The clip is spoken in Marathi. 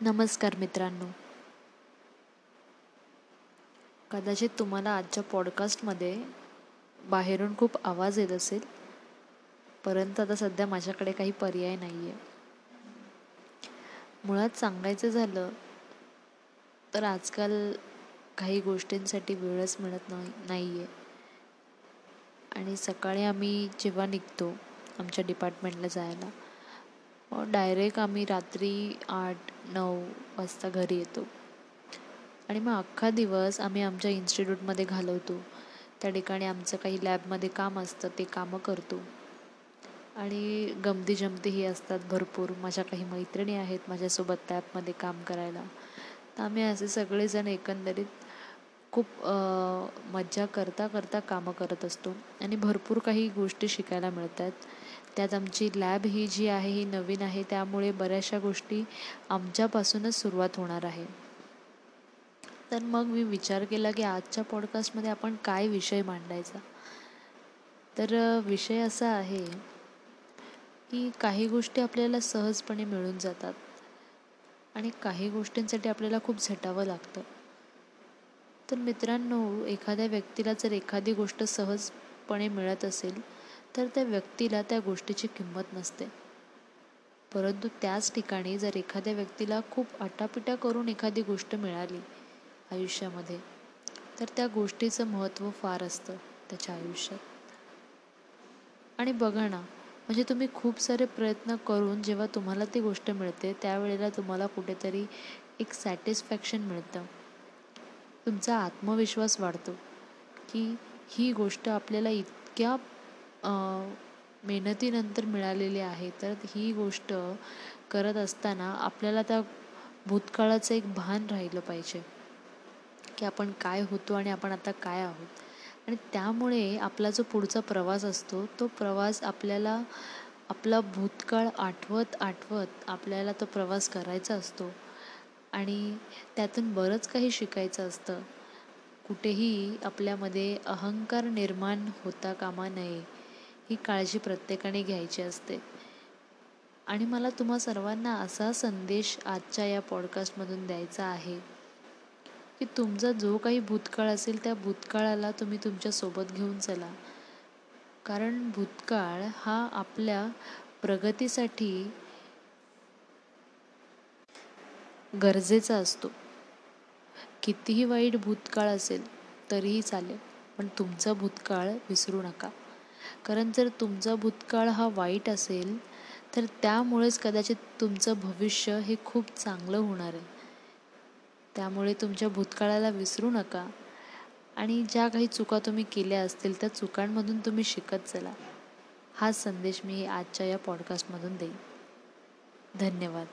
नमस्कार मित्रांनो. कदाचित तुम्हाला आजच्या पॉडकास्टमध्ये बाहेरून खूप आवाज येत असेल परंतु आता सध्या माझ्याकडे काही पर्याय नाही आहे मुळात सांगायचं झालं तर आजकाल काही गोष्टींसाठी वेळच मिळत नाही नाही आहे आणि सकाळी आम्ही जेव्हा निघतो आमच्या डिपार्टमेंटला जायला डायरेक्ट आम्ही रात्री आठ नऊ वाजता घरी येतो. आणि मग अख्खा दिवस आम्ही आमच्या इन्स्टिट्यूटमध्ये घालवतो. त्या ठिकाणी आमचं काही लॅबमध्ये काम असतं ते कामं करतो. आणि गमती जमतीही असतात भरपूर. माझ्या काही मैत्रिणी आहेत माझ्यासोबत लॅबमध्ये काम करायला. तर आम्ही असे सगळेजण एकंदरीत खूप मज्जा करता करता कामं करत असतो. आणि भरपूर काही गोष्टी शिकायला मिळत आहेत त्यात आमची लॅब ही जी आहे ही नवीन आहे त्यामुळे बऱ्याचशा गोष्टी आमच्यापासूनच सुरुवात होणार आहे. तर मग मी विचार केला की आजच्या पॉडकास्टमध्ये आपण काय विषय मांडायचा? तर विषय असा आहे की काही गोष्टी आपल्याला सहजपणे मिळून जातात. आणि काही गोष्टींसाठी आपल्याला खूप झटावं लागतं. तर मित्रांनो एखाद्या व्यक्तीला जर एखादी गोष्ट सहजपणे मिळत असेल तर त्या व्यक्तीला त्या गोष्टीची किंमत नसते. परंतु त्याच ठिकाणी जर एखाद्या व्यक्तीला खूप आटापिटा करून एखादी गोष्ट मिळाली आयुष्यामध्ये तर त्या गोष्टीचं महत्त्व फार असतं त्याच्या आयुष्यात. आणि बघा ना म्हणजे तुम्ही खूप सारे प्रयत्न करून जेव्हा तुम्हाला ती गोष्ट मिळते त्यावेळेला तुम्हाला कुठेतरी एक सॅटिस्फॅक्शन मिळतं. तुमचा आत्मविश्वास वाढतो की ही गोष्ट आपल्याला इतक्या मेहनतीनंतर मिळालेली आहे. तर ही गोष्ट करत असताना आपल्याला त्या भूतकाळाचं एक भान राहिलं पाहिजे की आपण काय होतो आणि आपण आता काय आहोत. आणि त्यामुळे आपला जो पुढचा प्रवास असतो तो प्रवास आपल्याला आपला भूतकाळ आठवत आठवत आपल्याला तो प्रवास करायचा असतो. आणि त्यातून बरंच काही शिकायचं असतं. कुठेही आपल्यामध्ये अहंकार निर्माण होता कामा नये ही काळजी प्रत्येकाने घ्यायची असते. आणि मला तुम्हा सर्वांना असा संदेश आजच्या या पॉडकास्टमधून द्यायचा आहे की तुमचा जो काही भूतकाळ असेल त्या भूतकाळाला तुम्ही तुमच्यासोबत घेऊन चला. कारण भूतकाळ हा आपल्या प्रगतीसाठी गरजेचा असतो. कितीही वाईट भूतकाळ असेल तरीही चालेल पण तुमचा भूतकाळ विसरू नका. कारण जर तुमचा भूतकाळ हा वाईट असेल तर त्यामुळेच कदाचित तुमचं भविष्य हे खूप चांगलं होणार आहे. त्यामुळे तुमच्या भूतकाळाला विसरू नका. आणि ज्या काही चुका तुम्ही केल्या असतील त्या चुकांमधून तुम्ही शिकत चला. हा संदेश मी आजच्या या पॉडकास्टमधून देईन. धन्यवाद.